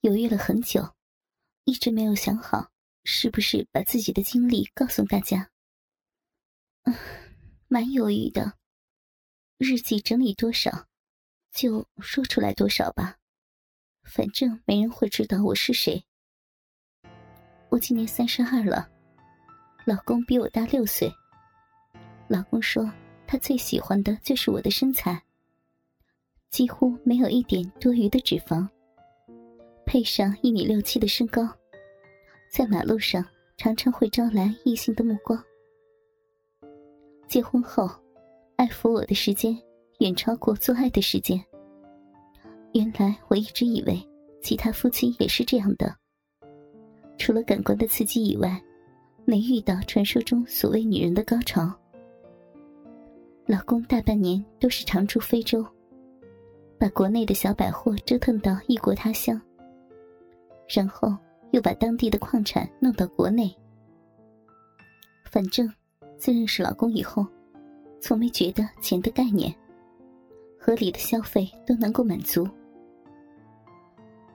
犹豫了很久，一直没有想好是不是把自己的经历告诉大家。蛮犹豫的。日记整理多少，就说出来多少吧。反正没人会知道我是谁。我今年三十二了，老公比我大六岁。老公说他最喜欢的就是我的身材，几乎没有一点多余的脂肪。配上一米六七的身高，在马路上常常会招来异性的目光。结婚后，爱抚我的时间远超过做爱的时间。原来我一直以为其他夫妻也是这样的，除了感官的刺激以外，没遇到传说中所谓女人的高潮。老公大半年都是常驻非洲，把国内的小百货折腾到异国他乡。然后又把当地的矿产弄到国内。反正自认识老公以后，从没觉得钱的概念，合理的消费都能够满足。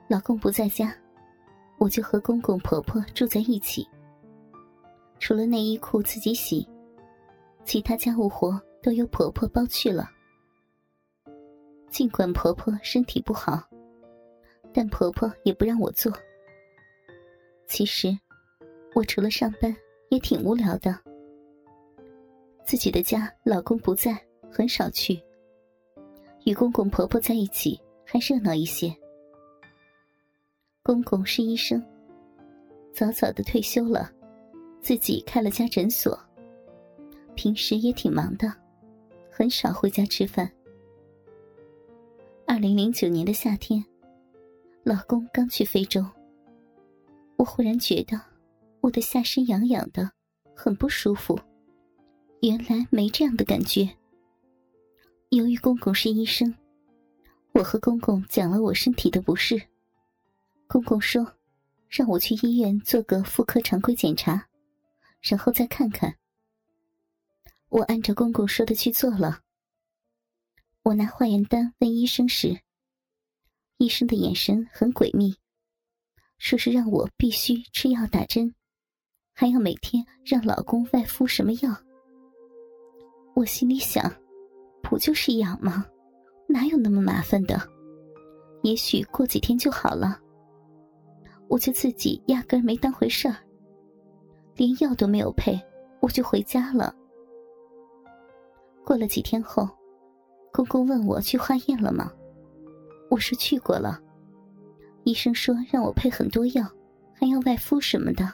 老公不在家，我就和公公婆婆住在一起。除了内衣裤自己洗，其他家务活都由婆婆包去了。尽管婆婆身体不好。但婆婆也不让我做。其实，我除了上班也挺无聊的。自己的家，老公不在，很少去。与公公婆婆在一起还热闹一些。公公是医生，早早的退休了，自己开了家诊所。平时也挺忙的，很少回家吃饭。二零零九年的夏天。老公刚去非洲，我忽然觉得我的下身痒痒的，很不舒服。原来没这样的感觉。由于公公是医生，我和公公讲了我身体的不适。公公说，让我去医院做个妇科常规检查，然后再看看。我按照公公说的去做了。我拿化验单问医生时。医生的眼神很诡秘，说是让我必须吃药打针，还要每天让老公外敷什么药。我心里想，不就是痒吗？哪有那么麻烦的？也许过几天就好了。我就自己压根没当回事儿，连药都没有配，我就回家了。过了几天后，公公问我去化验了吗？我是去过了，医生说让我配很多药，还要外敷什么的。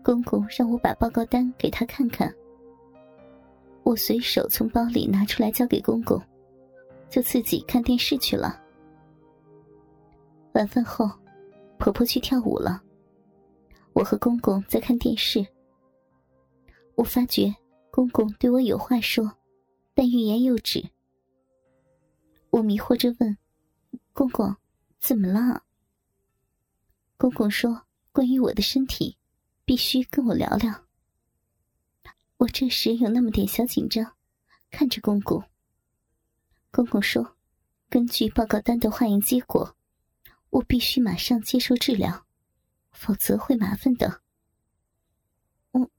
公公让我把报告单给他看看，我随手从包里拿出来交给公公，就自己看电视去了。晚饭后，婆婆去跳舞了，我和公公在看电视。我发觉公公对我有话说，但欲言又止。我迷惑着问：“公公，怎么了？”公公说：“关于我的身体，必须跟我聊聊。”我这时有那么点小紧张，看着公公。公公说：“根据报告单的化验结果，我必须马上接受治疗，否则会麻烦的。”我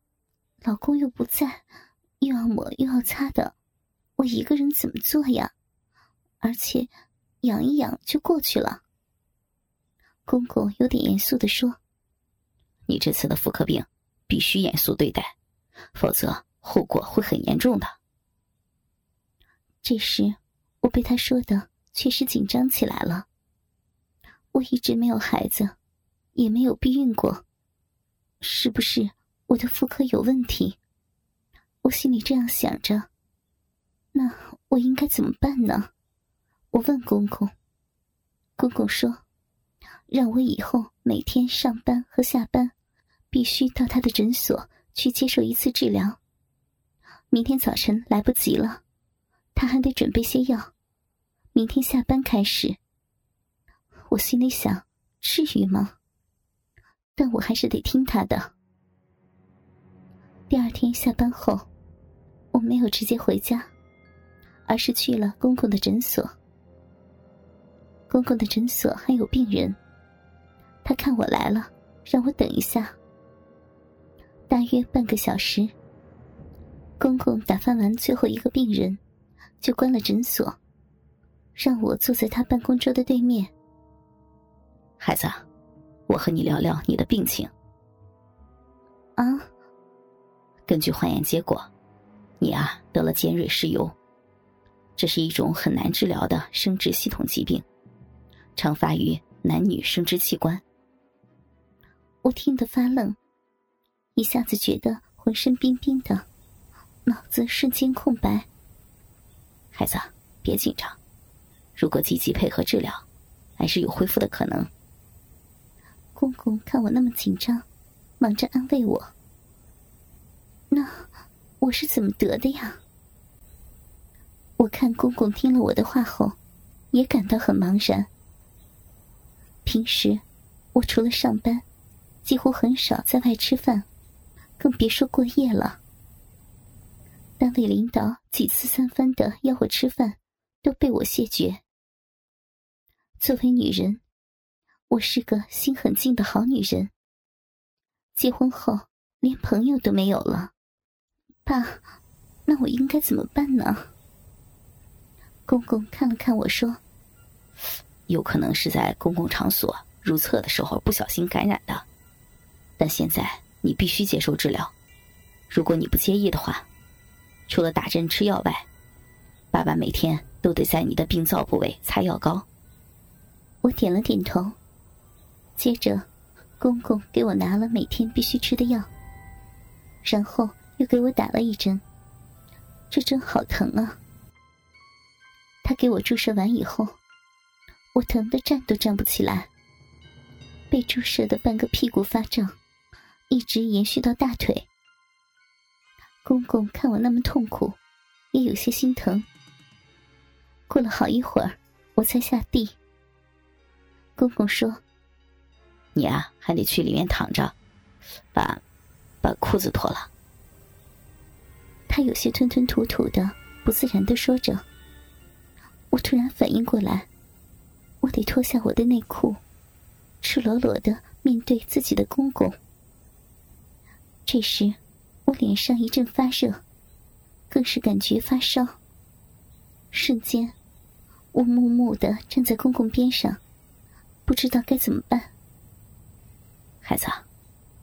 老公又不在，又要抹又要擦的，我一个人怎么做呀？而且，养一养就过去了。公公有点严肃的说：“你这次的妇科病必须严肃对待，否则后果会很严重的。”这时，我被他说的确实紧张起来了。我一直没有孩子，也没有避孕过，是不是我的妇科有问题？我心里这样想着。那我应该怎么办呢？我问公公，公公说：“让我以后每天上班和下班，必须到他的诊所去接受一次治疗。明天早晨来不及了，他还得准备些药。明天下班开始。”我心里想：“至于吗？”但我还是得听他的。第二天下班后，我没有直接回家，而是去了公公的诊所。公公的诊所还有病人，他看我来了，让我等一下。大约半个小时，公公打发完最后一个病人，就关了诊所，让我坐在他办公桌的对面。孩子，我和你聊聊你的病情。啊，根据化验结果，你啊得了尖锐湿疣，这是一种很难治疗的生殖系统疾病，常发于男女生殖器官。我听得发愣，一下子觉得浑身冰冰的，脑子瞬间空白。孩子，别紧张，如果积极配合治疗，还是有恢复的可能。公公看我那么紧张。忙着安慰我。那我是怎么得的呀？我看公公听了我的话后，也感到很茫然。平时我除了上班，几乎很少在外吃饭，更别说过夜了。单位领导几次三番的邀我吃饭，都被我谢绝。作为女人，我是个心很静的好女人。结婚后连朋友都没有了，爸，那我应该怎么办呢？公公看了看我说：“有可能是在公共场所如厕的时候不小心感染的，但现在你必须接受治疗。如果你不介意的话，除了打针吃药外，爸爸每天都得在你的病灶部位擦药膏。”我点了点头，接着。公公给我拿了每天必须吃的药，然后又给我打了一针。这针好疼啊！他给我注射完以后，我疼得站都站不起来。被注射的半个屁股发胀，一直延续到大腿。公公看我那么痛苦，也有些心疼。过了好一会儿，我才下地。公公说。你啊，还得去里面躺着，把把裤子脱了。他有些吞吞吐吐的，不自然的说着。我突然反应过来，我得脱下我的内裤，赤裸裸的面对自己的公公。这时，我脸上一阵发热，更是感觉发烧。瞬间，我木木的站在公公边上，不知道该怎么办。孩子，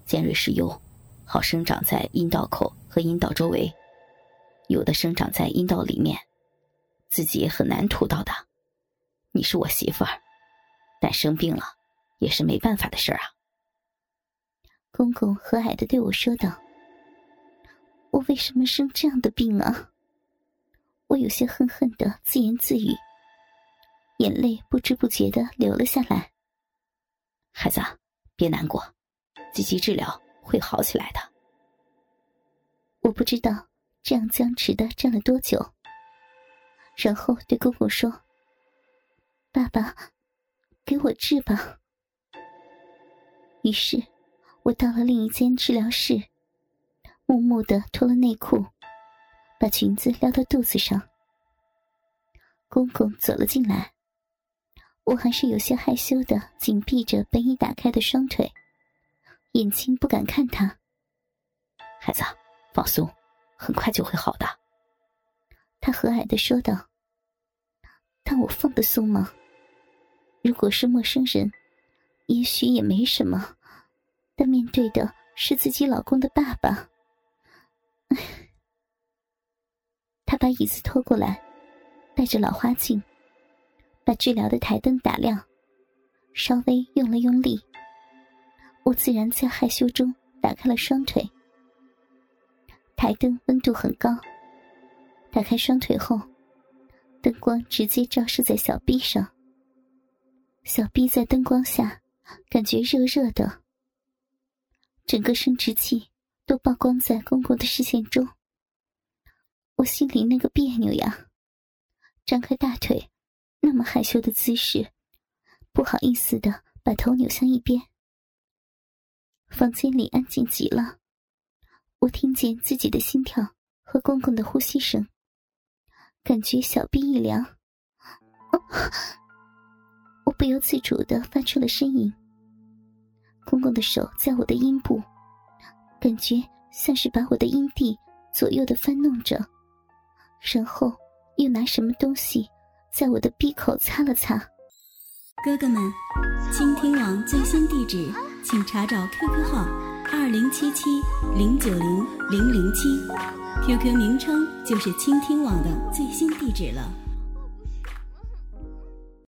尖锐湿疣好生长在阴道口和阴道周围，有的生长在阴道里面，自己也很难吐到的。你是我媳妇儿，但生病了也是没办法的事儿啊。公公和蔼的对我说道：“我为什么生这样的病啊？”我有些恨恨的自言自语，眼泪不知不觉的流了下来。孩子，别难过。积极治疗会好起来的。我不知道这样僵持的站了多久，然后对公公说：“爸爸，给我治吧。”于是，我到了另一间治疗室，默默的脱了内裤，把裙子撩到肚子上。公公走了进来，我还是有些害羞的，紧闭着本已打开的双腿。眼睛不敢看他，孩子，放松，很快就会好的。他和蔼的说道。但我放得松吗？如果是陌生人，也许也没什么，但面对的是自己老公的爸爸。他把椅子拖过来，带着老花镜，把治疗的台灯打亮，稍微用了用力。我自然在害羞中打开了双腿。台灯温度很高，打开双腿后，灯光直接照射在小臂上。小臂在灯光下感觉热热的，整个生殖器都曝光在公公的视线中。我心里那个别扭呀，张开大腿，那么害羞的姿势，不好意思的把头扭向一边。房间里安静极了，我听见自己的心跳和公公的呼吸声，感觉小臂一凉。我不由自主的发出了呻吟。公公的手在我的阴部，感觉像是把我的阴蒂左右的翻弄着，然后又拿什么东西在我的闭口擦了擦。哥哥们，倾听网最新地址，请查找 QQ 号二零七七零九零零零七，QQ 名称就是倾听网的最新地址了。